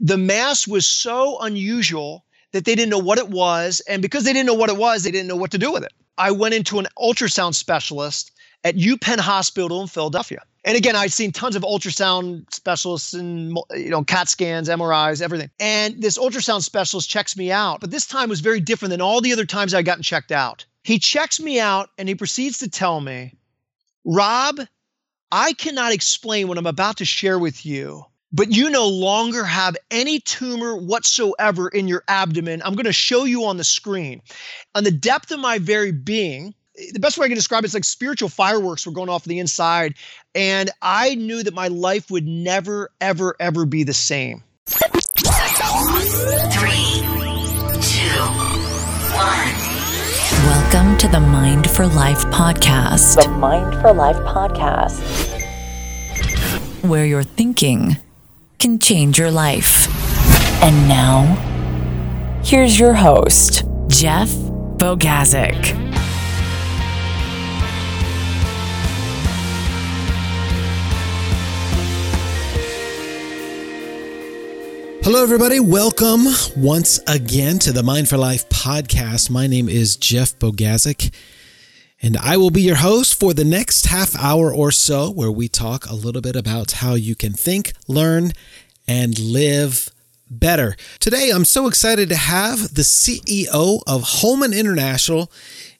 The mass was so unusual that they didn't know what it was. And because they didn't know what it was, they didn't know what to do with it. I went into an ultrasound specialist at UPenn Hospital in Philadelphia. And again, I'd seen tons of ultrasound specialists and you know CAT scans, MRIs, everything. And this ultrasound specialist checks me out, but this time was very different than all the other times I'd gotten checked out. He checks me out and he proceeds to tell me, Rob, I cannot explain what I'm about to share with you, but you no longer have any tumor whatsoever in your abdomen. I'm going to show you on the screen. On the depth of my very being, the best way I can describe it is like spiritual fireworks were going off the inside. And I knew that my life would never, ever, ever be the same. Three, two, one. Welcome to the Mind for Life podcast. The Mind for Life podcast, where your thinking can change your life. And now, here's your host, Jeff Bogazic. Hello, everybody. Welcome once again to the Mind for Life podcast. My name is Jeff Bogazic, and I will be your host for the next half hour or so, where we talk a little bit about how you can think, learn, and live better. Today, I'm so excited to have the CEO of Holman International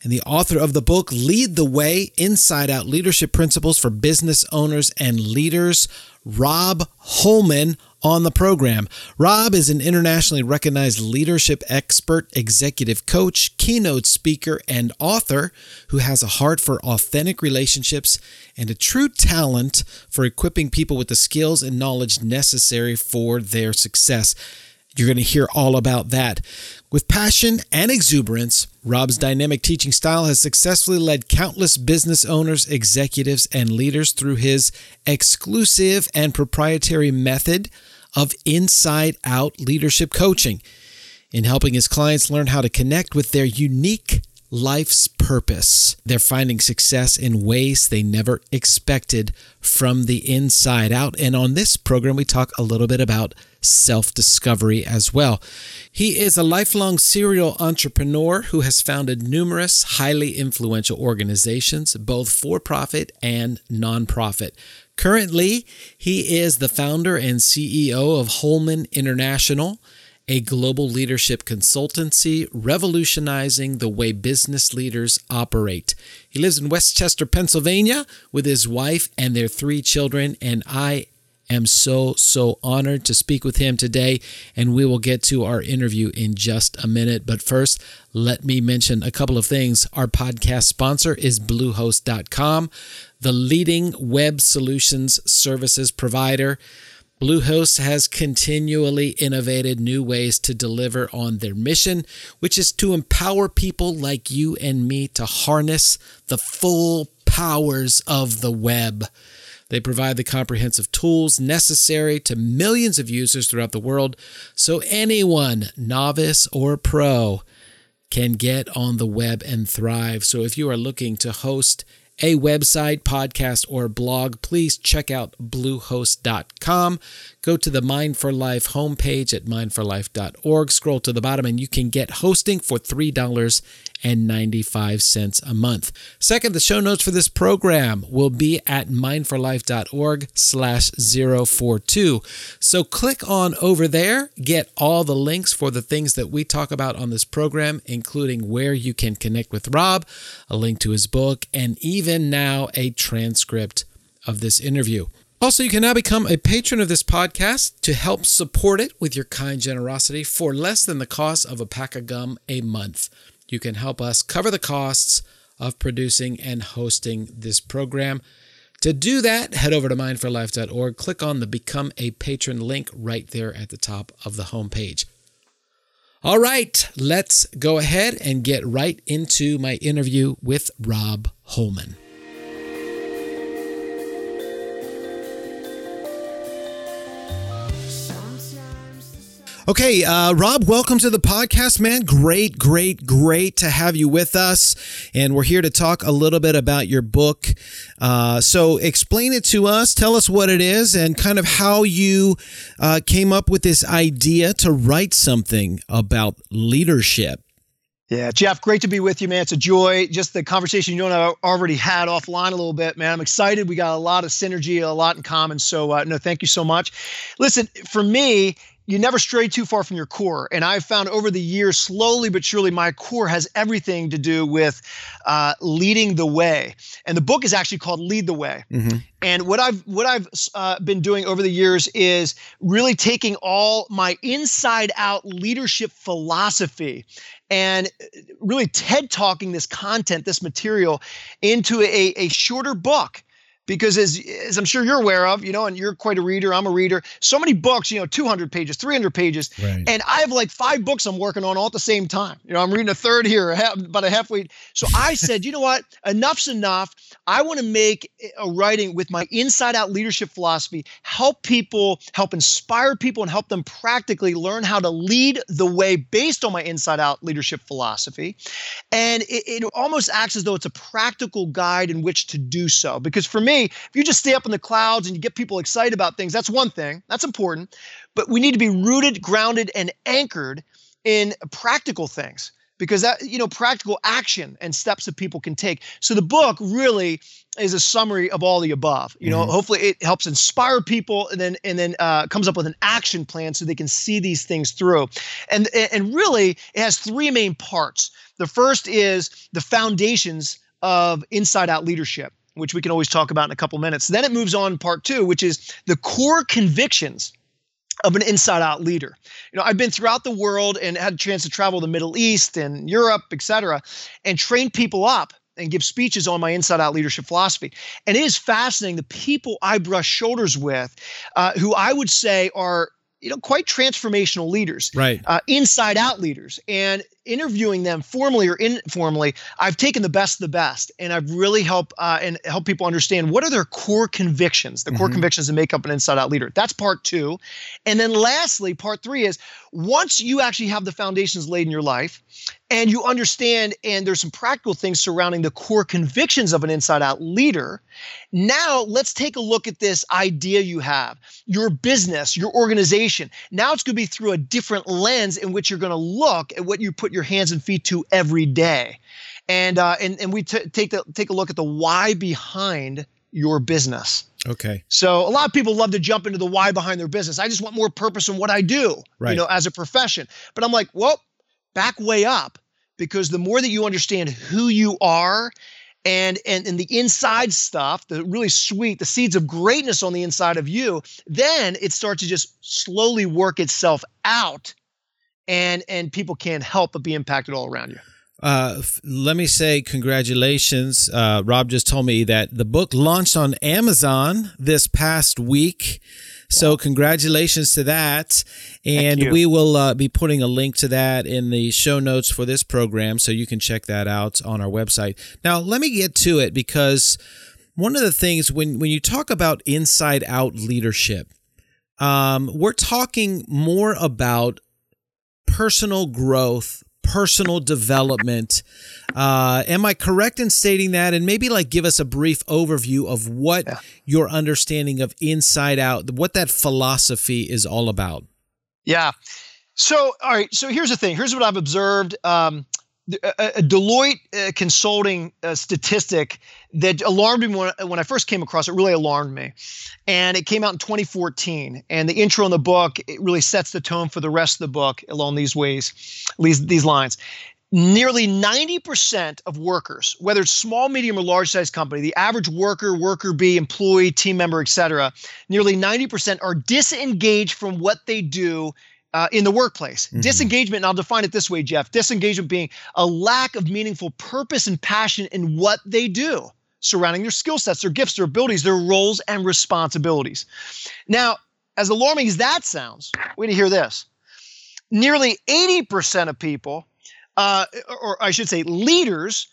and the author of the book Lead the Way Inside Out Leadership Principles for Business Owners and Leaders, Rob Holman on the program. Rob is an internationally recognized leadership expert, executive coach, keynote speaker, and author who has a heart for authentic relationships and a true talent for equipping people with the skills and knowledge necessary for their success. You're going to hear all about that. With passion and exuberance, Rob's dynamic teaching style has successfully led countless business owners, executives, and leaders through his exclusive and proprietary method of inside out leadership coaching. In helping his clients learn how to connect with their unique life's purpose. They're finding success in ways they never expected from the inside out. And on this program, we talk a little bit about self discovery as well. He is a lifelong serial entrepreneur who has founded numerous highly influential organizations, both for profit and nonprofit. Currently, he is the founder and CEO of Holman International, a global leadership consultancy revolutionizing the way business leaders operate. He lives in West Chester, Pennsylvania with his wife and their three children, and I am so, so honored to speak with him today, and we will get to our interview in just a minute. But first, let me mention a couple of things. Our podcast sponsor is Bluehost.com, the leading web solutions services provider. Bluehost has continually innovated new ways to deliver on their mission, which is to empower people like you and me to harness the full powers of the web. They provide the comprehensive tools necessary to millions of users throughout the world so anyone, novice or pro, can get on the web and thrive. So if you are looking to host a website, podcast, or blog, please check out bluehost.com. Go to the Mind for Life homepage at mindforlife.org. Scroll to the bottom, and you can get hosting for $3.95 a month. Second, the show notes for this program will be at mindforlife.org slash 042. So click on over there, get all the links for the things that we talk about on this program, including where you can connect with Rob, a link to his book, and even now a transcript of this interview. Also, you can now become a patron of this podcast to help support it with your kind generosity for less than the cost of a pack of gum a month. You can help us cover the costs of producing and hosting this program. To do that, head over to mindforlife.org, click on the Become a Patron link right there at the top of the homepage. All right, let's go ahead and get right into my interview with Rob Holman. Okay, uh, Rob, welcome to the podcast, man. Great, great, great to have you with us. And we're here to talk a little bit about your book. Uh, so, explain it to us, tell us what it is, and kind of how you uh, came up with this idea to write something about leadership. Yeah, Jeff, great to be with you, man. It's a joy. Just the conversation you and I already had offline a little bit, man. I'm excited. We got a lot of synergy, a lot in common. So, uh, no, thank you so much. Listen, for me, you never stray too far from your core. And I've found over the years, slowly but surely, my core has everything to do with uh, leading the way. And the book is actually called Lead the Way. Mm-hmm. And what I've what I've uh, been doing over the years is really taking all my inside out leadership philosophy and really TED talking this content, this material into a, a shorter book because as, as I'm sure you're aware of, you know, and you're quite a reader, I'm a reader, so many books, you know, 200 pages, 300 pages. Right. And I have like five books I'm working on all at the same time. You know, I'm reading a third here, about a halfway. So I said, you know what? Enough's enough. I want to make a writing with my inside out leadership philosophy, help people, help inspire people, and help them practically learn how to lead the way based on my inside out leadership philosophy. And it, it almost acts as though it's a practical guide in which to do so. Because for me, if you just stay up in the clouds and you get people excited about things, that's one thing. That's important. But we need to be rooted, grounded, and anchored in practical things because that you know practical action and steps that people can take so the book really is a summary of all the above you know mm-hmm. hopefully it helps inspire people and then and then uh, comes up with an action plan so they can see these things through and and really it has three main parts the first is the foundations of inside out leadership which we can always talk about in a couple minutes. Then it moves on part two, which is the core convictions of an inside out leader. You know, I've been throughout the world and had a chance to travel the Middle East and Europe, et cetera, and train people up and give speeches on my inside out leadership philosophy. And it is fascinating the people I brush shoulders with, uh, who I would say are you know quite transformational leaders right uh, inside out leaders and interviewing them formally or informally, I've taken the best of the best, and I've really helped uh, and help people understand what are their core convictions, the core mm-hmm. convictions that make up an inside out leader. That's part two, and then lastly, part three is once you actually have the foundations laid in your life, and you understand, and there's some practical things surrounding the core convictions of an inside out leader. Now let's take a look at this idea you have, your business, your organization. Now it's going to be through a different lens in which you're going to look at what you put your hands and feet to every day. And uh, and and we t- take the take a look at the why behind your business. Okay. So a lot of people love to jump into the why behind their business. I just want more purpose in what I do, right. you know, as a profession. But I'm like, well, back way up because the more that you understand who you are and and and the inside stuff, the really sweet, the seeds of greatness on the inside of you, then it starts to just slowly work itself out and and people can't help but be impacted all around you. Uh, let me say congratulations. Uh, Rob just told me that the book launched on Amazon this past week. So congratulations to that. And we will uh, be putting a link to that in the show notes for this program so you can check that out on our website. Now, let me get to it because one of the things when, when you talk about inside out leadership, um, we're talking more about personal growth, personal development. Uh, am I correct in stating that? And maybe like give us a brief overview of what yeah. your understanding of inside out, what that philosophy is all about. Yeah. So, all right. So here's the thing. Here's what I've observed. Um, a, Deloitte uh, consulting uh, statistic that alarmed me when, when I first came across it. Really alarmed me, and it came out in 2014. And the intro in the book it really sets the tone for the rest of the book along these ways, these these lines. Nearly 90% of workers, whether it's small, medium, or large size company, the average worker, worker bee, employee, team member, etc., nearly 90% are disengaged from what they do uh, in the workplace. Mm-hmm. Disengagement, and I'll define it this way, Jeff disengagement being a lack of meaningful purpose and passion in what they do surrounding their skill sets, their gifts, their abilities, their roles, and responsibilities. Now, as alarming as that sounds, wait to hear this. Nearly 80% of people, uh, or I should say leaders,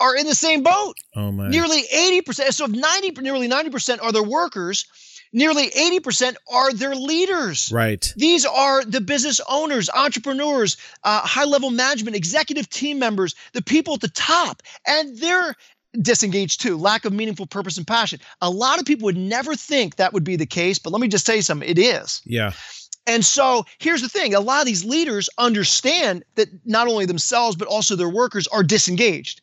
are in the same boat. Oh my. Nearly 80%. So if 90, nearly 90% are their workers, nearly 80% are their leaders. Right. These are the business owners, entrepreneurs, uh, high level management, executive team members, the people at the top, and they're disengaged too, lack of meaningful purpose and passion. A lot of people would never think that would be the case, but let me just tell you something it is. Yeah. And so here's the thing a lot of these leaders understand that not only themselves, but also their workers are disengaged.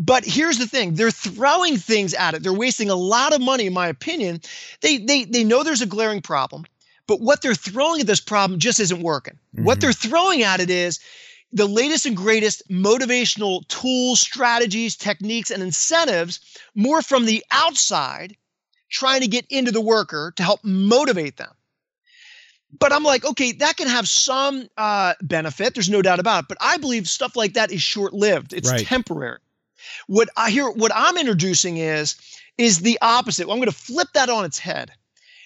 But here's the thing they're throwing things at it. They're wasting a lot of money, in my opinion. They, they, they know there's a glaring problem, but what they're throwing at this problem just isn't working. Mm-hmm. What they're throwing at it is the latest and greatest motivational tools, strategies, techniques, and incentives more from the outside, trying to get into the worker to help motivate them. But I'm like, okay, that can have some uh, benefit. There's no doubt about it. But I believe stuff like that is short lived, it's right. temporary. What I hear, what I'm introducing is, is the opposite. I'm going to flip that on its head.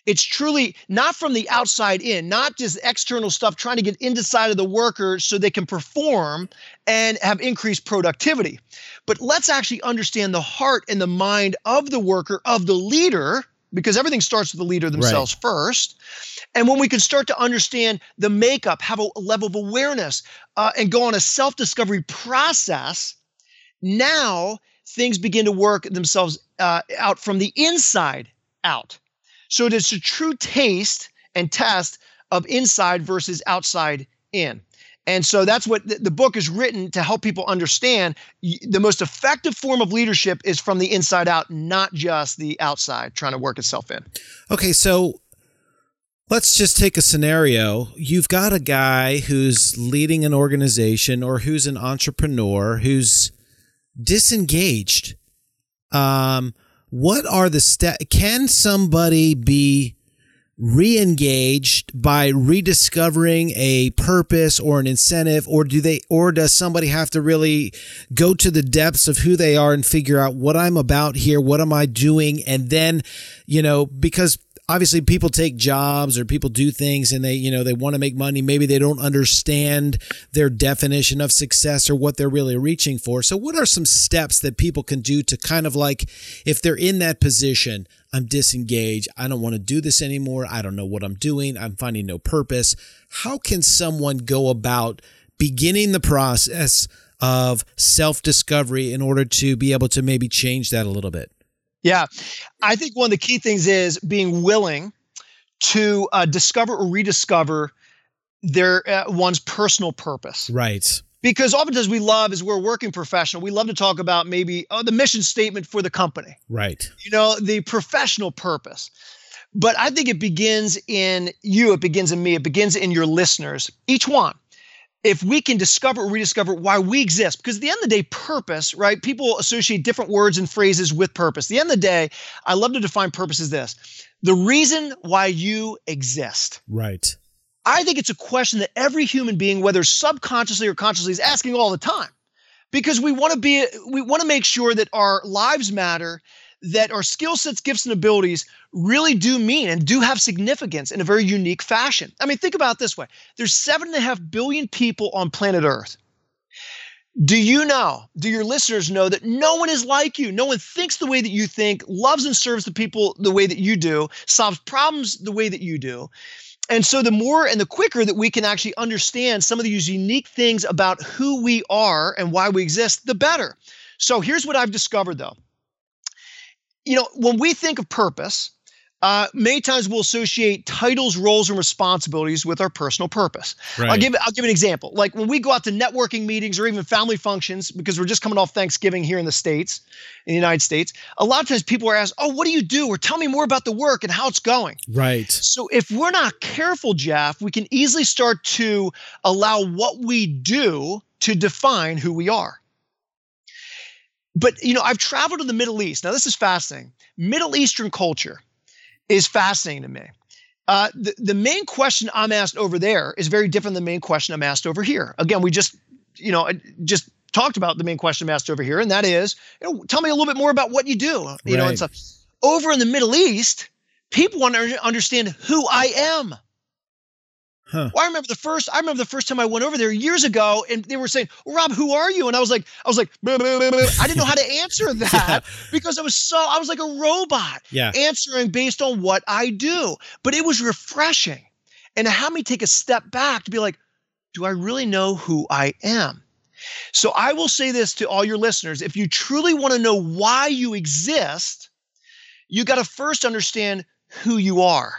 It's truly not from the outside in, not just external stuff trying to get inside of the worker so they can perform and have increased productivity. But let's actually understand the heart and the mind of the worker, of the leader, because everything starts with the leader themselves right. first. And when we can start to understand the makeup, have a level of awareness, uh, and go on a self discovery process, now things begin to work themselves uh, out from the inside out. So it is a true taste and test of inside versus outside in. And so that's what the, the book is written to help people understand. The most effective form of leadership is from the inside out, not just the outside trying to work itself in. Okay, so let's just take a scenario. You've got a guy who's leading an organization or who's an entrepreneur who's disengaged. Um, what are the steps? Can somebody be re-engaged by rediscovering a purpose or an incentive or do they or does somebody have to really go to the depths of who they are and figure out what I'm about here what am I doing and then you know because obviously people take jobs or people do things and they you know they want to make money. Maybe they don't understand their definition of success or what they're really reaching for. So what are some steps that people can do to kind of like if they're in that position i'm disengaged i don't want to do this anymore i don't know what i'm doing i'm finding no purpose. How can someone go about beginning the process of self discovery in order to be able to maybe change that a little bit yeah. I think one of the key things is being willing to uh, discover or rediscover their uh, one's personal purpose. Right. Because oftentimes we love, as we're working professional, we love to talk about maybe oh, the mission statement for the company. Right. You know, the professional purpose. But I think it begins in you, it begins in me, it begins in your listeners, each one if we can discover or rediscover why we exist, because at the end of the day, purpose, right? People associate different words and phrases with purpose. At the end of the day, I love to define purpose as this the reason why you exist. Right. I think it's a question that every human being, whether subconsciously or consciously, is asking all the time. Because we want to be, we want to make sure that our lives matter that our skill sets, gifts, and abilities really do mean and do have significance in a very unique fashion. I mean, think about this way there's seven and a half billion people on planet Earth. Do you know, do your listeners know that no one is like you? No one thinks the way that you think, loves and serves the people the way that you do, solves problems the way that you do. And so, the more and the quicker that we can actually understand some of these unique things about who we are and why we exist, the better. So, here's what I've discovered though you know, when we think of purpose, uh, many times we'll associate titles, roles, and responsibilities with our personal purpose. Right. I'll give I'll give an example. Like when we go out to networking meetings or even family functions, because we're just coming off Thanksgiving here in the states, in the United States. A lot of times people are asked, "Oh, what do you do?" or "Tell me more about the work and how it's going." Right. So if we're not careful, Jeff, we can easily start to allow what we do to define who we are but you know, I've traveled to the Middle East. Now, this is fascinating. Middle Eastern culture is fascinating to me. Uh, the, the main question I'm asked over there is very different than the main question I'm asked over here. Again, we just, you know, just talked about the main question I'm asked over here, and that is, you know, tell me a little bit more about what you do. You right. know, and so over in the Middle East, people want to understand who I am. Huh. Well, I remember the first. I remember the first time I went over there years ago, and they were saying, well, "Rob, who are you?" And I was like, "I was like, blah, blah, blah, blah." I didn't know how to answer that because I was so I was like a robot Yeah. answering based on what I do. But it was refreshing, and it had me take a step back to be like, "Do I really know who I am?" So I will say this to all your listeners: if you truly want to know why you exist, you got to first understand who you are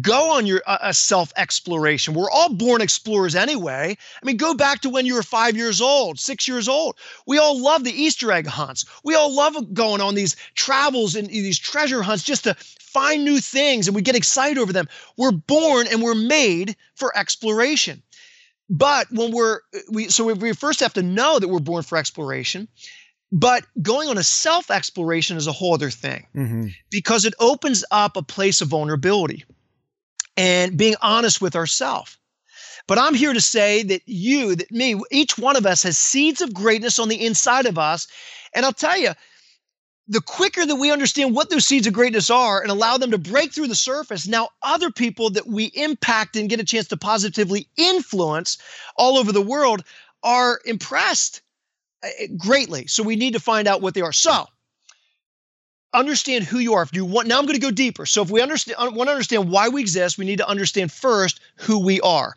go on your uh, a self exploration we're all born explorers anyway. I mean go back to when you were five years old six years old. We all love the easter egg hunts. We all love going on these travels and these treasure hunts just to find new things and we get excited over them. We're born and we're made for exploration. But when we're we so we first have to know that we're born for exploration but going on a self exploration is a whole other thing hmm because it opens up a place of vulnerability and being honest with ourselves. But I'm here to say that you, that me, each one of us has seeds of greatness on the inside of us. And I'll tell you, the quicker that we understand what those seeds of greatness are and allow them to break through the surface, now other people that we impact and get a chance to positively influence all over the world are impressed uh, greatly. So we need to find out what they are. So, understand who you are. If you want, now I'm going to go deeper. So if we understand, want to understand why we exist, we need to understand first who we are.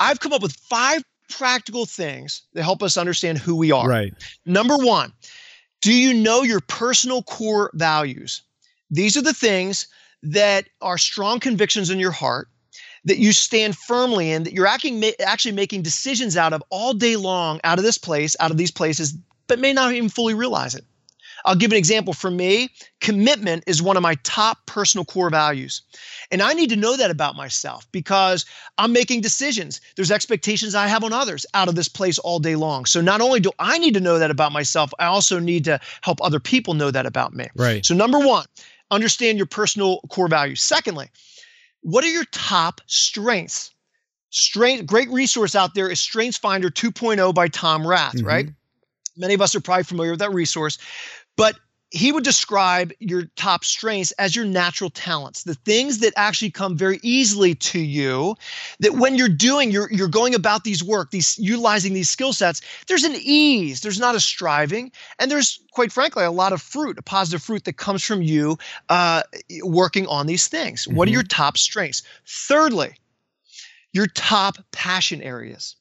I've come up with five practical things that help us understand who we are. Right. Number one, do you know your personal core values? These are the things that are strong convictions in your heart that you stand firmly in, that you're acting, actually making decisions out of all day long, out of this place, out of these places, but may not even fully realize it. I'll give an example. For me, commitment is one of my top personal core values. And I need to know that about myself because I'm making decisions. There's expectations I have on others out of this place all day long. So not only do I need to know that about myself, I also need to help other people know that about me. Right. So, number one, understand your personal core values. Secondly, what are your top strengths? Strength, great resource out there is Strengths Finder 2.0 by Tom Rath, Mhm. right? Many of us are probably familiar with that resource, but he would describe your top strengths as your natural talents, the things that actually come very easily to you. That when you're doing, you're you're going about these work, these utilizing these skill sets. There's an ease. There's not a striving, and there's quite frankly a lot of fruit, a positive fruit that comes from you uh, working on these things. What are Mhm. your top strengths? Thirdly, your top passion areas.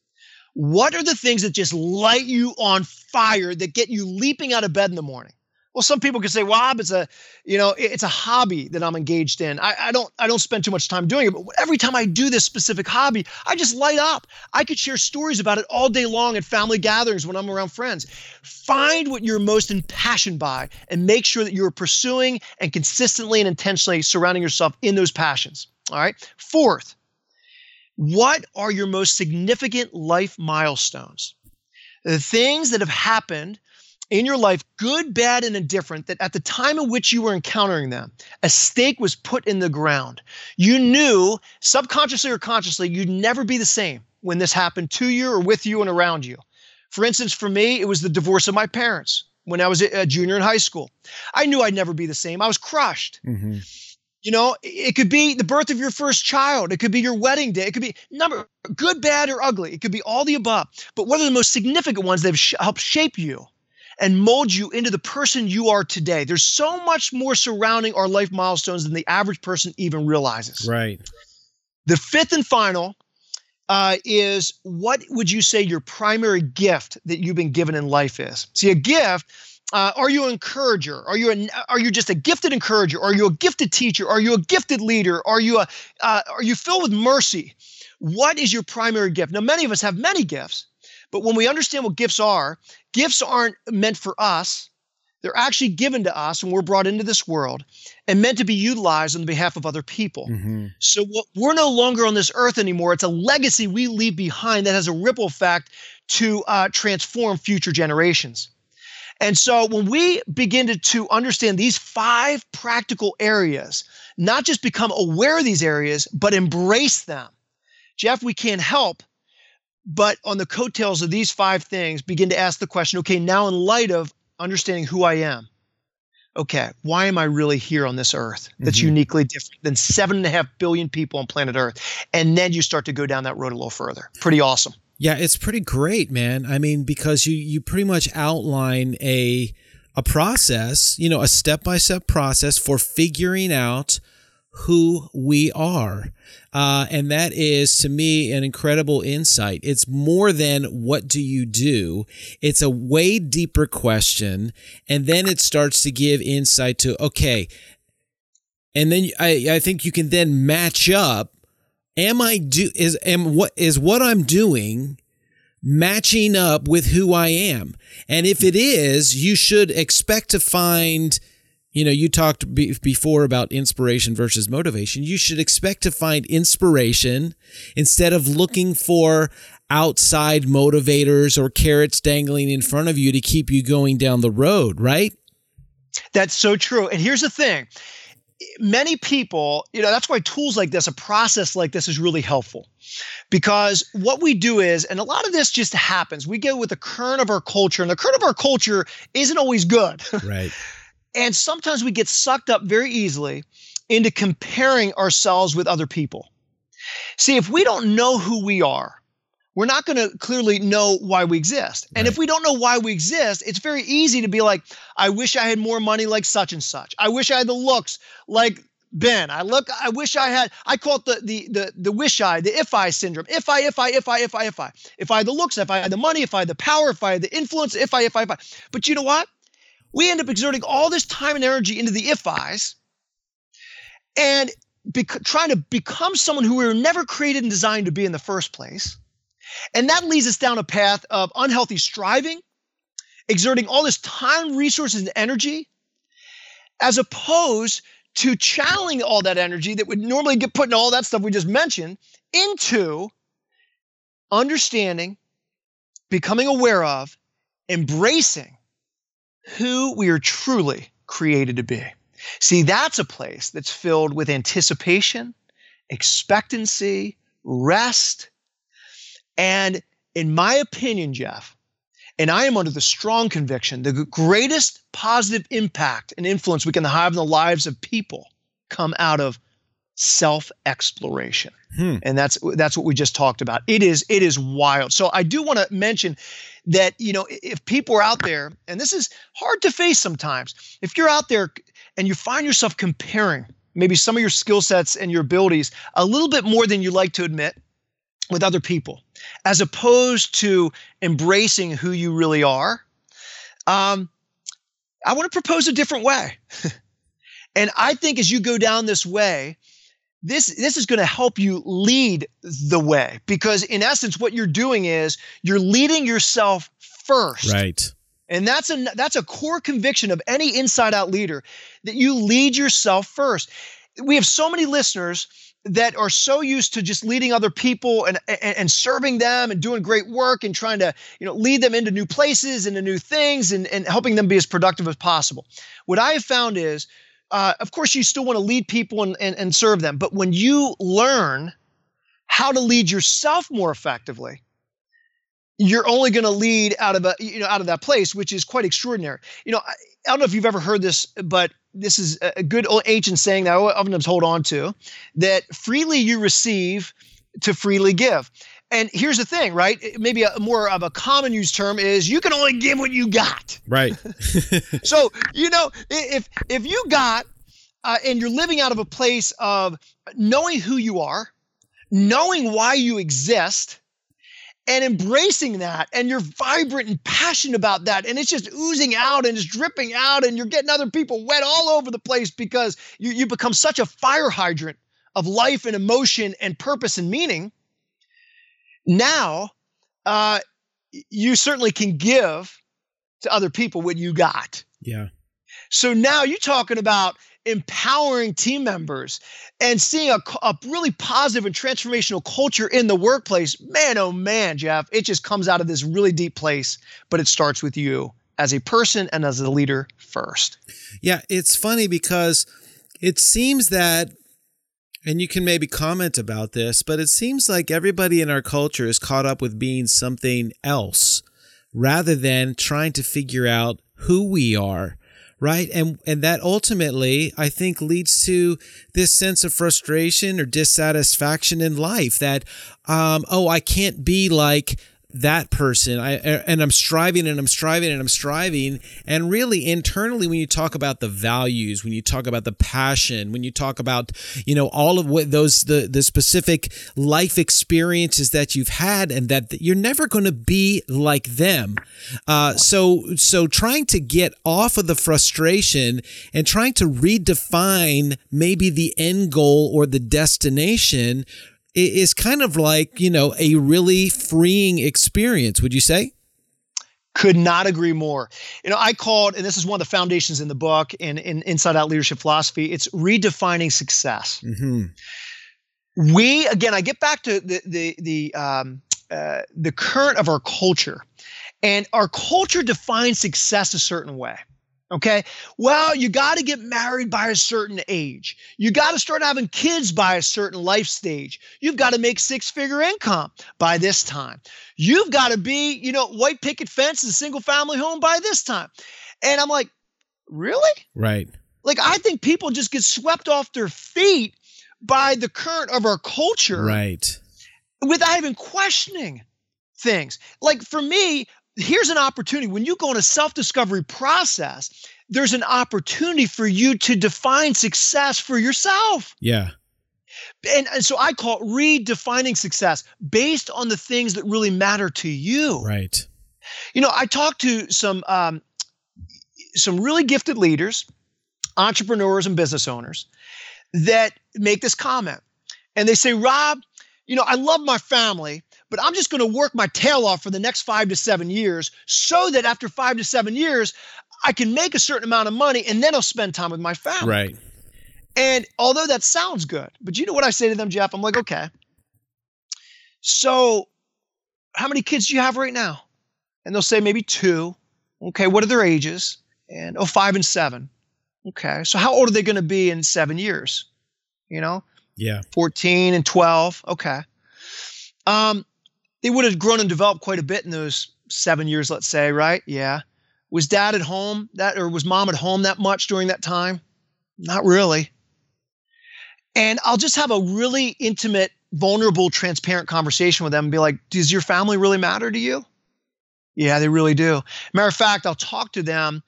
What are the things that just light you on fire that get you leaping out of bed in the morning? Well, some people can say, "Well, it's a, you know, it's a hobby that I'm engaged in. I, I don't, I don't spend too much time doing it, but every time I do this specific hobby, I just light up. I could share stories about it all day long at family gatherings when I'm around friends. Find what you're most impassioned by, and make sure that you're pursuing and consistently and intentionally surrounding yourself in those passions. All right. Fourth, what are your most significant life milestones? The things that have happened in your life, good, bad, and indifferent, that at the time in which you were encountering them, a stake was put in the ground. You knew, subconsciously or consciously, you'd never be the same when this happened to you or with you and around you. For instance, for me, it was the divorce of my parents when I was a junior in high school. I knew I'd never be the same. I was crushed. hmm You know, it could be the birth of your first child. It could be your wedding day. It could be number good, bad, or ugly. It could be all the above. But what are the most significant ones that have sh- helped shape you and mold you into the person you are today? There's so much more surrounding our life milestones than the average person even realizes. Right. The fifth and final uh, is what would you say your primary gift that you've been given in life is? See, a gift. Uh, are you an encourager? Are you a, are you just a gifted encourager? Are you a gifted teacher? Are you a gifted leader? Are you a uh, are you filled with mercy? What is your primary gift? Now, many of us have many gifts, but when we understand what gifts are, gifts aren't meant for us. They're actually given to us when we're brought into this world and meant to be utilized on behalf of other people. hmm So what, we're no longer on this earth anymore. It's a legacy we leave behind that has a ripple effect to uh, transform future generations. And so when we begin to, to understand these five practical areas, not just become aware of these areas, but embrace them, Jeff, we can't help but on the coattails of these five things begin to ask the question okay, now in light of understanding who I am, okay, why am I really here on this earth that's mm-hmm. uniquely different than seven and a half billion people on planet Earth? And then you start to go down that road a little further. Pretty awesome. Yeah, it's pretty great, man. I mean, because you you pretty much outline a a process, you know, a step-by-step process for figuring out who we are. Uh, and that is to me an incredible insight. It's more than what do you do? It's a way deeper question. And then it starts to give insight to, okay. And then I, I think you can then match up. Am I do is am what is what I'm doing matching up with who I am? And if it is, you should expect to find you know, you talked be- before about inspiration versus motivation. You should expect to find inspiration instead of looking for outside motivators or carrots dangling in front of you to keep you going down the road, right? That's so true. And here's the thing many people, you know, that's why tools like this, a process like this is really helpful. Because what we do is, and a lot of this just happens, we go with the current of our culture, and the current of our culture isn't always good. Right. And sometimes we get sucked up very easily into comparing ourselves with other people. See, if we don't know who we are, we're not going to clearly know why we exist. And if we don't know why we exist, it's very easy to be like, I wish I had more money like such and such. I wish I had the looks like Ben. I look, I wish I had, I call it the the the the wish I, the if I syndrome. If I, if I, if I, if I, if I. If I had the looks, if I had the money, if I had the power, if I had the influence, if I, if I, if I. But you know what? We end up exerting all this time and energy into the if I's and bec- trying to become someone who we were never created and designed to be in the first place. And that leads us down a path of unhealthy striving, exerting all this time, resources, and energy, as opposed to channeling all that energy that would normally get put into all that stuff we just mentioned into understanding, becoming aware of, embracing who we are truly created to be. See, that's a place that's filled with anticipation, expectancy, rest. And in my opinion, Jeff, and I am under the strong conviction the greatest positive impact and influence we can have in the lives of people come out of self exploration. Hmm. And that's that's what we just talked about. It is it is wild. So I do want to mention that you know if people are out there and this is hard to face sometimes if you're out there and you find yourself comparing maybe some of your skill sets and your abilities a little bit more than you like to admit with other people as opposed to embracing who you really are um, i want to propose a different way and i think as you go down this way this this is going to help you lead the way because in essence what you're doing is you're leading yourself first. Right. And that's a that's a core conviction of any inside out leader that you lead yourself first. We have so many listeners that are so used to just leading other people and, and, and serving them and doing great work and trying to you know lead them into new places into new things and, and helping them be as productive as possible. What i have found is uh, of course, you still want to lead people and, and, and serve them. But when you learn how to lead yourself more effectively, you're only going to lead out of a you know out of that place, which is quite extraordinary. You know, I, I don't know if you've ever heard this, but this is a good old ancient saying that I oftentimes hold on to: that freely you receive, to freely give. And here's the thing, right? Maybe a more of a common use term is you can only give what you got. Right. so, you know, if if you got uh, and you're living out of a place of knowing who you are, knowing why you exist, and embracing that, and you're vibrant and passionate about that, and it's just oozing out and it's dripping out, and you're getting other people wet all over the place because you, you become such a fire hydrant of life and emotion and purpose and meaning now, uh, you certainly can give to other people what you got. Yeah. So now you're talking about empowering team members and seeing a, a, really positive and transformational culture in the workplace. Man, oh man, Jeff, it just comes out of this really deep place, but it starts with you as a person and as a leader first. Yeah, it's funny because it seems that and you can maybe comment about this, but it seems like everybody in our culture is caught up with being something else rather than trying to figure out who we are, right? And and that ultimately i think leads to this sense of frustration or dissatisfaction in life that um oh i can't be like that person. I and I'm striving and I'm striving and I'm striving. And really internally when you talk about the values when you talk about the passion when you talk about you know all of what those the the specific life experiences that you've had and that you're never going to be like them. Uh, so so trying to get off of the frustration and trying to redefine maybe the end goal or the destination is kind of like, you know, a really freeing experience, would you say? Could not agree more. You know, I called, and this is one of the foundations in the book and in, Inside Out Leadership Philosophy, it's redefining success. Mm-hmm. We, again, I get back to the, the, the, um, uh, the current of our culture. And our culture defines success a certain way. Okay. Well, you got to get married by a certain age. You got to start having kids by a certain life stage. You've got to make six figure income by this time. You've got to be, you know, white picket fence and single family home by this time. And I'm like, really? Right. Like, I think people just get swept off their feet by the current of our culture. Right. Without even questioning things. Like, for me, here's an opportunity. When you go in a self-discovery process there's an opportunity for you to define success for yourself. Yeah. And, and so i call it redefining success based on the things that really matter to you. Right. You know i talked to some um, some really gifted leaders entrepreneurs and business owners that make this comment. And they say rob you know i love my family but I'm just going to work my tail off for the next five to seven years so that after five to seven years, I can make a certain amount of money and then I'll spend time with my family. Right. And although that sounds good, but you know what I say to them, Jeff? I'm like, okay. So, how many kids do you have right now? And they'll say maybe two. Okay, what are their ages? And oh, five and seven. Okay, so how old are they going to be in seven years? You know? Yeah. 14 and 12. Okay. Um, they would have grown and developed quite a bit in those seven years, let's say, right? Yeah. Was dad at home that, or was mom at home that much during that time? Not really. And I'll just have a really intimate, vulnerable, transparent conversation with them and be like, does your family really matter to you? Yeah, they really do. Matter of fact, I'll talk to them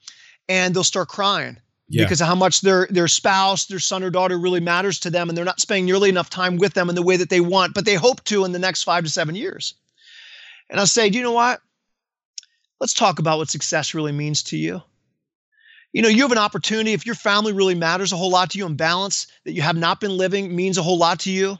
and they'll start crying yeah. because of how much their their spouse, their son or daughter really matters to them, and they're not spending nearly enough time with them in the way that they want, but they hope to in the next five to seven years. And I'll say, do you know what? Let's talk about what success really means to you. You know, you have an opportunity, if your family really matters a whole lot to you and balance that you have not been living means a whole lot to you,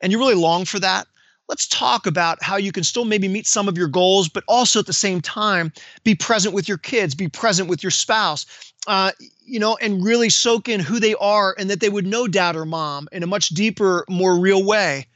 and you really long for that, let's talk about how you can still maybe meet some of your goals, but also at the same time be present with your kids, be present with your spouse, uh, you know, and really soak in who they are and that they would know dad or mom in a much deeper, more real way.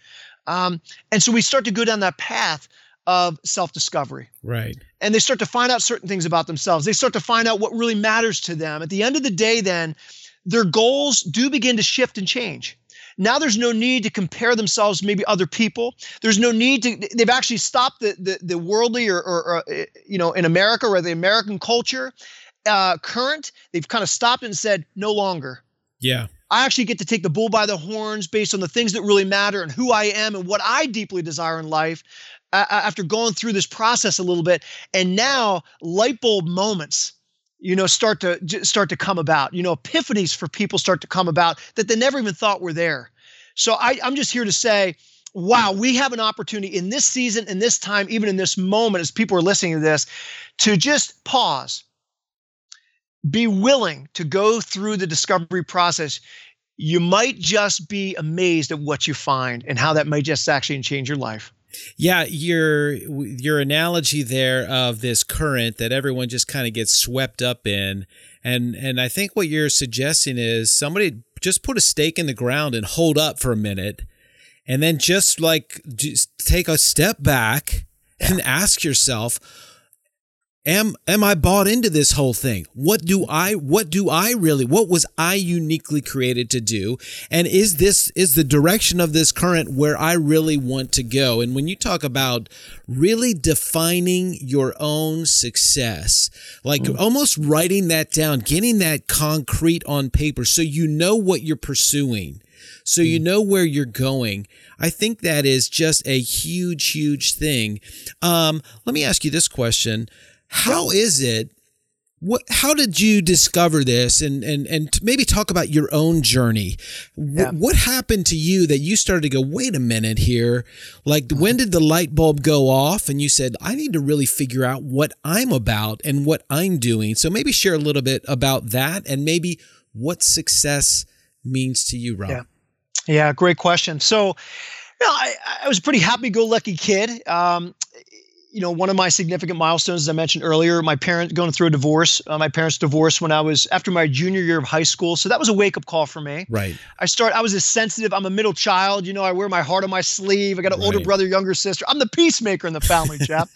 Um, and so we start to go down that path of self discovery. Right. And they start to find out certain things about themselves. They start to find out what really matters to them. At the end of the day, then, their goals do begin to shift and change. Now there's no need to compare themselves to maybe other people. There's no need to, they've actually stopped the, the, the worldly or, or, or, you know, in America or the American culture uh, current, they've kind of stopped and said, no longer. Yeah. I actually get to take the bull by the horns based on the things that really matter and who I am and what I deeply desire in life uh, after going through this process a little bit and now light bulb moments you know start to start to come about. You know epiphanies for people start to come about that they never even thought were there. So I, i'm just here to say wow we have an opportunity in this season in this time even in this moment as people are listening to this to just pause. Be willing to go through the discovery process. You might just be amazed at what you find and how that might just actually change your life yeah, your your analogy there of this current that everyone just kind of gets swept up in, and and I think what you're suggesting is somebody just put a stake in the ground and hold up for a minute, and then just like just take a step back yeah. and ask yourself, am am I bought into this whole thing? What do I what do I really what was I uniquely created to do? And is this is the direction of this current where I really want to go? And when you talk about really defining your own success, like almost writing that down, getting that concrete on paper so you know what you're pursuing. So you know where you're going. I think that is just a huge, huge thing. Um, let me ask you this question how is it what how did you discover this and and and maybe talk about your own journey Wh- Yeah. what happened to you that you started to go wait a minute here like when did the light bulb go off and you said i need to really figure out what i'm about and what i'm doing so maybe share a little bit about that and maybe what success means to you rob Yeah. Yeah, great question. So, you know, I, I was a pretty happy-go-lucky kid. Um, you know, one of my significant milestones, as I mentioned earlier, my parents going through a divorce. Uh, my parents divorced when I was after my junior year of high school, so that was a wake-up call for me. right I start. I was a sensitive. I'm a middle child. You know, I wear my heart on my sleeve. I got an older brother, younger sister. I'm the peacemaker in the family, Jeff.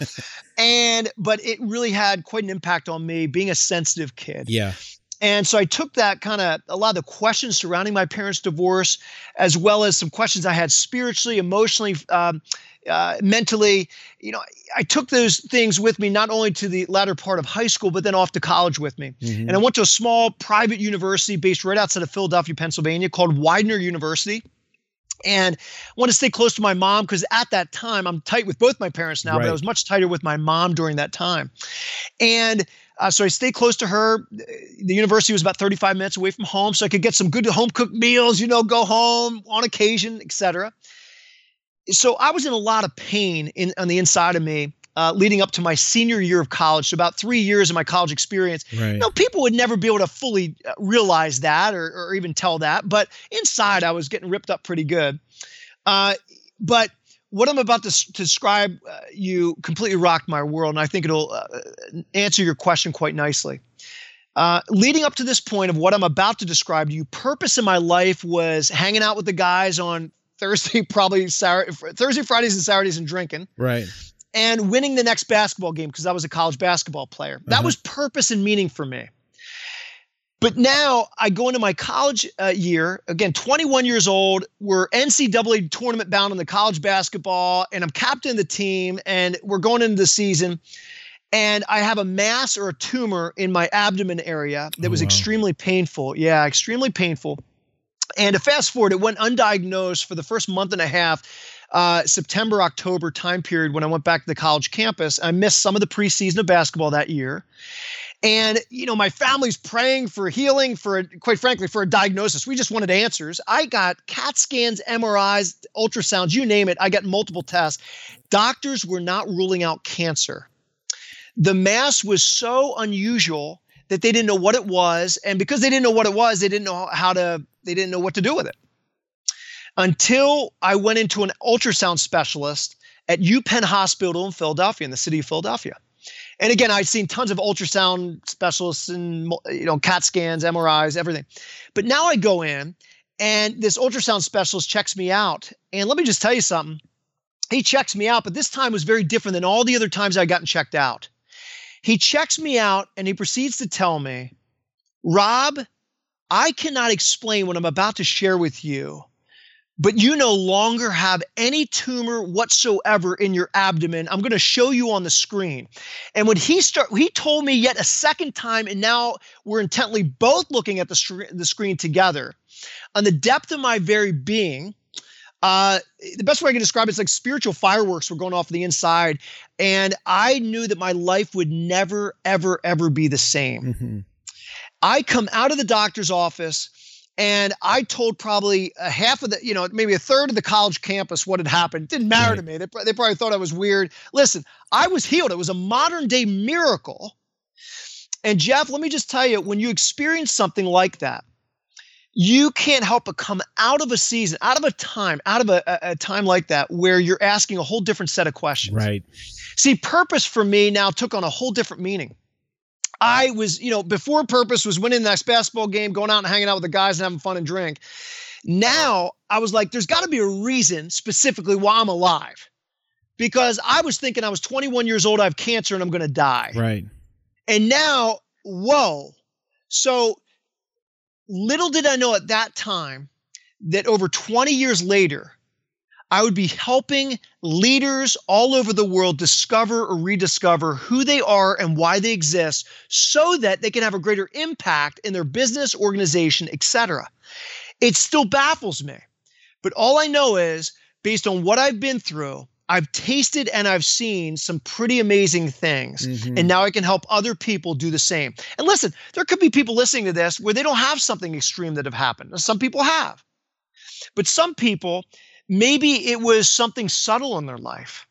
and but it really had quite an impact on me being a sensitive kid. yeah And so I took that kind of a lot of the questions surrounding my parents' divorce, as well as some questions I had spiritually, emotionally, um, uh, mentally. You know, I took those things with me not only to the latter part of high school, but then off to college with me. Mhm. And I went to a small private university based right outside of Philadelphia, Pennsylvania, called Widener University. And I want to stay close to my mom because at that time I'm tight with both my parents now, but I was much tighter with my mom during that time. And uh, so I stayed close to her. The university was about 35 minutes away from home, so I could get some good home cooked meals, you know, go home on occasion, etc. So I was in a lot of pain in on the inside of me uh, leading up to my senior year of college. So about three years of my college experience. right You know, people would never be able to fully uh, realize that or, or even tell that, but inside I was getting ripped up pretty good. Uh, but what I'm about to, s- describe uh, you completely rocked my world, and I think it'll uh, answer your question quite nicely. Uh, leading up to this point of what I'm about to describe to you, purpose in my life was hanging out with the guys on Thursday, probably Saturday, Thursday, Fridays, and Saturdays, and drinking right and winning the next basketball game because I was a college basketball player. That Uh-huh. was purpose and meaning for me. But now I go into my college uh, year, again, 21 years old. We're NCAA tournament bound in the college basketball, and I'm captain of the team, and we're going into the season. And I have a mass or a tumor in my abdomen area that Oh, was wow. extremely painful. Yeah, extremely painful. And to fast forward, it went undiagnosed for the first month and a half uh, September, October time period when I went back to the college campus. I missed some of the preseason of basketball that year. And, you know, my family's praying for healing, for, quite frankly, for a diagnosis. We just wanted answers. I got CAT scans, MRIs, ultrasounds, you name it. I got multiple tests. Doctors were not ruling out cancer. The mass was so unusual that they didn't know what it was. And because they didn't know what it was, they didn't know how to, they didn't know what to do with it until I went into an ultrasound specialist at UPenn Hospital in Philadelphia, in the city of Philadelphia. And again, I'd seen tons of ultrasound specialists and you know CAT scans, MRIs, everything. But now I go in, and this ultrasound specialist checks me out. And let me just tell you something. He checks me out, but this time was very different than all the other times I'd gotten checked out. He checks me out and he proceeds to tell me, Robb, I cannot explain what I'm about to share with you, but you no longer have any tumor whatsoever in your abdomen. I'm going to show you on the screen. And when he start, he told me yet a second time, and now we're intently both looking at the, the screen together. On the depth of my very being, uh, the best way I can describe it is like spiritual fireworks were going off the inside, and I knew that my life would never, ever, ever be the same. Mhm. I come out of the doctor's office and I told probably a half of the, you know, maybe a third of the college campus what had happened. It didn't matter Right. to me. They, they probably thought I was weird. Listen, I was healed. It was a modern day miracle. And Jeff, let me just tell you, when you experience something like that, you can't help but come out of a season, out of a time, out of a, a, time like that where you're asking a whole different set of questions. right See, purpose for me now took on a whole different meaning. I was, you know, before purpose was winning the next basketball game, going out and hanging out with the guys and having fun and drink. Now I was like, there's got to be a reason specifically why I'm alive. Because I was thinking I was 21 years old, I have cancer, and I'm going to die. right And now, whoa. So little did I know at that time that over 20 years later, I would be helping leaders all over the world discover or rediscover who they are and why they exist so that they can have a greater impact in their business, organization, etc. It still baffles me. But all I know is based on what I've been through, I've tasted and I've seen some pretty amazing things. Mhm. And now I can help other people do the same. And listen, there could be people listening to this where they don't have something extreme that have happened. Some people have. But some people, maybe it was something subtle in their life.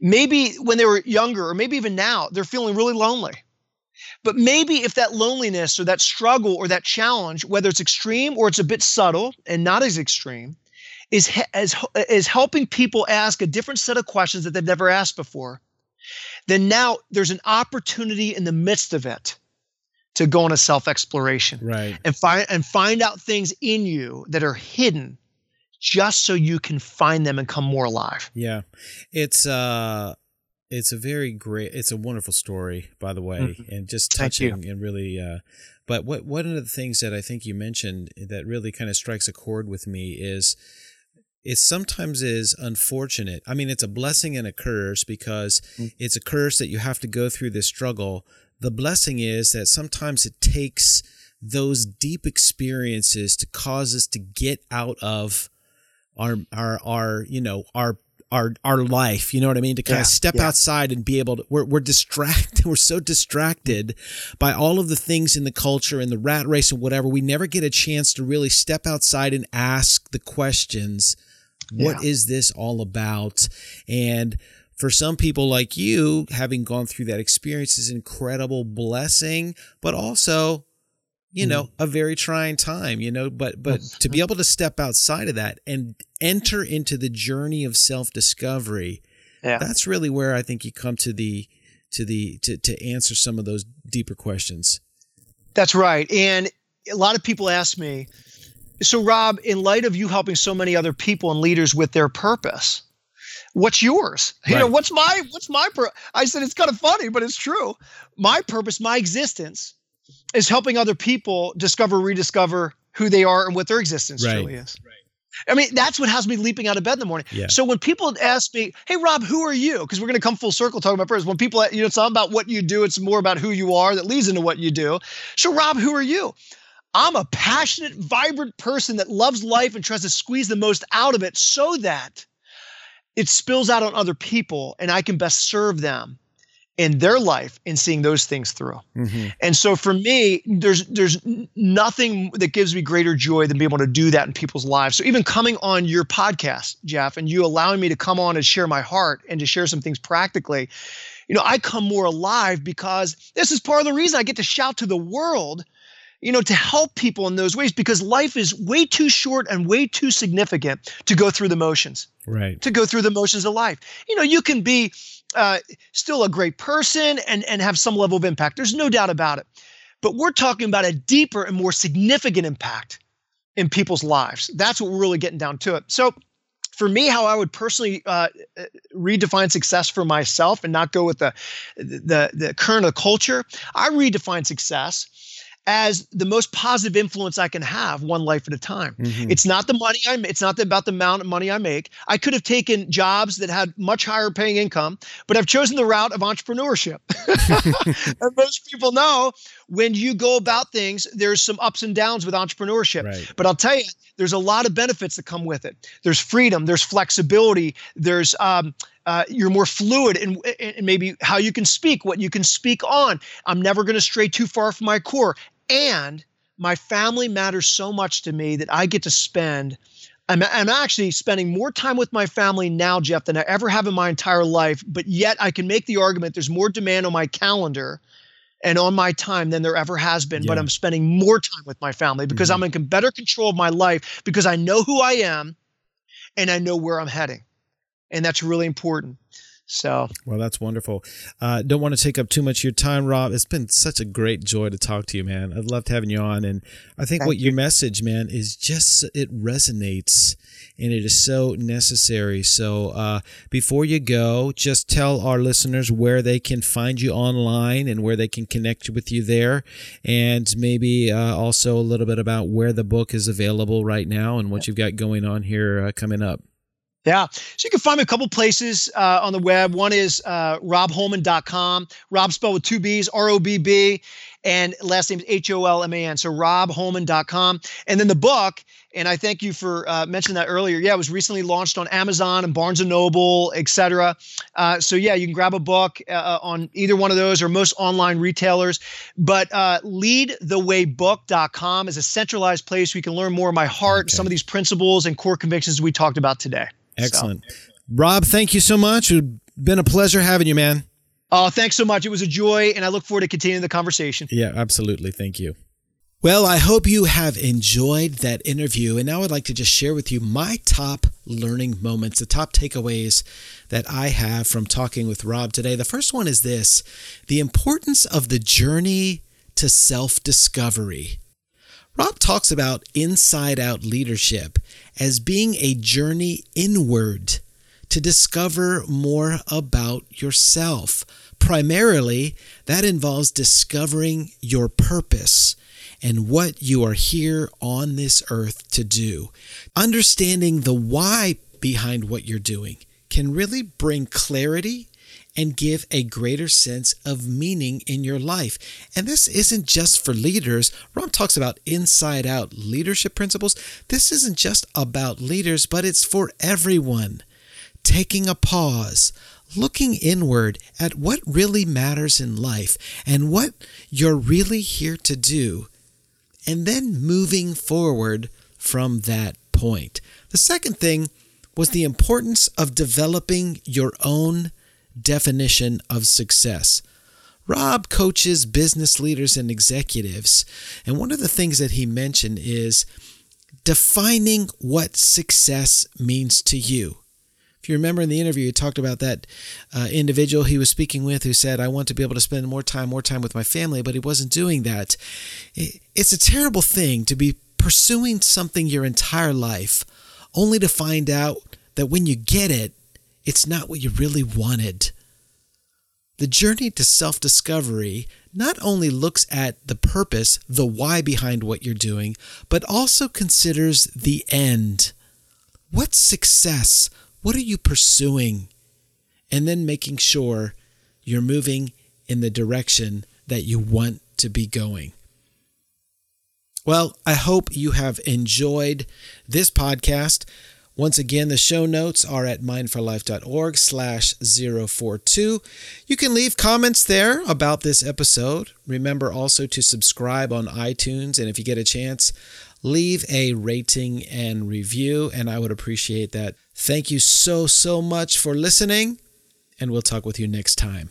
Maybe when they were younger, or maybe even now, they're feeling really lonely. But maybe if that loneliness or that struggle or that challenge, whether it's extreme or it's a bit subtle and not as extreme, is, is, is helping people ask a different set of questions that they've never asked before, then now there's an opportunity in the midst of it to go on a self exploration Right. and find and find out things in you that are hidden just so you can find them and come more alive. Yeah. It's uh it's a very great it's a wonderful story by the way Mhm. and just touching and really uh but what one of the things that I think you mentioned that really kind of strikes a chord with me is it sometimes is unfortunate. I mean, it's a blessing and a curse because Mm. it's a curse that you have to go through this struggle. The blessing is that sometimes it takes those deep experiences to cause us to get out of our our our you know our our our life you know what i mean to kind Yeah, of step yeah. outside and be able to we're, we're distracted we're so distracted by all of the things in the culture and the rat race and whatever we never get a chance to really step outside and ask the questions What is Yeah. this all about and for some people like you having gone through that experience is an incredible blessing but also you know Mm-hmm. a very trying time you know but but to be able to step outside of that and enter into the journey of self-discovery Yeah. that's really where i think you come to the to the to, to answer some of those deeper questions That's right. And a lot of people ask me, so Robb, in light of you helping so many other people and leaders with their purpose, what's yours? You know, what's my what's my pur-? I said it's kind of funny, but it's true. My purpose, my existence is helping other people discover, rediscover who they are and what their existence Right. truly is. Right. I mean, that's what has me leaping out of bed in the morning. Yeah. So when people ask me, "Hey, Robb, who are you?" Because we're going to come full circle talking about purpose. When people, you know, it's not about what you do; it's more about who you are that leads into what you do. So, Robb, who are you? I'm a passionate, vibrant person that loves life and tries to squeeze the most out of it so that it spills out on other people and I can best serve them in their life in seeing those things through. mm-hmm. And so for me, there's there's nothing that gives me greater joy than being able to do that in people's lives. So even coming on your podcast, Jeff, and you allowing me to come on and share my heart and to share some things practically, you know, I come more alive because this is part of the reason I get to shout to the world, you know, to help people in those ways because life is way too short and way too significant to go through the motions right to go through the motions of life. You know, you can be uh, still a great person and and have some level of impact. There's no doubt about it. But we're talking about a deeper and more significant impact in people's lives. That's what we're really getting down to it. So. For me, how I would personally uh, uh, redefine success for myself and not go with the, the the current of culture, I redefine success as the most positive influence I can have, one life at a time. Mhm. It's not the money I'm. It's not about the amount of money I make. I could have taken jobs that had much higher paying income, but I've chosen the route of entrepreneurship. and most people know when you go about things, there's some ups and downs with entrepreneurship. Right. But I'll tell you, there's a lot of benefits that come with it. There's freedom. There's flexibility. There's um, uh, you're more fluid in, in maybe how you can speak, what you can speak on. I'm never going to stray too far from my core. And my family matters so much to me that I get to spend. I'm, I'm actually spending more time with my family now, Jeff, than I ever have in my entire life. But yet I can make the argument there's more demand on my calendar and on my time than there ever has been. But I'm spending more time with my family because Mhm. I'm in better control of my life because I know who I am and I know where I'm heading. And that's really important. So, well, that's wonderful. Uh, don't want to take up too much of your time, Robb. It's been such a great joy to talk to you, man. I've loved having you on, and I think Thank what you. your message, man, is just it resonates, and it is so necessary. So, uh, before you go, just tell our listeners where they can find you online and where they can connect with you there, and maybe uh, also a little bit about where the book is available right now and what you've got going on here uh, coming up. Yeah. So you can find me a couple places uh, on the web. One is uh, robbholman.com. Robb spelled with two B's, R O B B, and last name is H O L M A N. So robbholman.com. And then the book, and I thank you for uh, mentioning that earlier. Yeah, it was recently launched on Amazon and Barnes and Noble, etc. Uh, so yeah, you can grab a book uh, on either one of those or most online retailers. But uh, leadthewaybook.com is a centralized place where you can learn more of my heart, Okay. some of these principles and core convictions we talked about today. So- Excellent. Robb, thank you so much. It's been a pleasure having you, man. Oh, thanks so much. It was a joy, and I look forward to continuing the conversation. Yeah, absolutely. Thank you. Well, I hope you have enjoyed that interview. And now I'd like to just share with you my top learning moments, the top takeaways that I have from talking with Robb today. The first one is this the importance of the journey to self discovery. Robb talks about inside out leadership as being a journey inward to discover more about yourself. Primarily, that involves discovering your purpose and what you are here on this earth to do. Understanding the why behind what you're doing can really bring clarity and give a greater sense of meaning in your life. And this isn't just for leaders. Ron talks about inside out leadership principles. This isn't just about leaders, but it's for everyone. Taking a pause, looking inward at what really matters in life and what you're really here to do, and then moving forward from that point. The second thing was the importance of developing your own definition of success. Robb coaches business leaders and executives, and one of the things that he mentioned is defining what success means to you. If you remember in the interview, he talked about that uh, individual he was speaking with who said, I want to be able to spend more time, more time with my family, but he wasn't doing that. It's a terrible thing to be pursuing something your entire life only to find out that when you get it, it's not what you really wanted. The journey to self discovery not only looks at the purpose, the why behind what you're doing, but also considers the end. What's success? What are you pursuing? And then making sure you're moving in the direction that you want to be going. Well, I hope you have enjoyed this podcast. Once again, the show notes are at mindforlife.org slash 042. You can leave comments there about this episode. Remember also to subscribe on iTunes, and if you get a chance, leave a rating and review, and I would appreciate that. Thank you so, so much for listening, and we'll talk with you next time.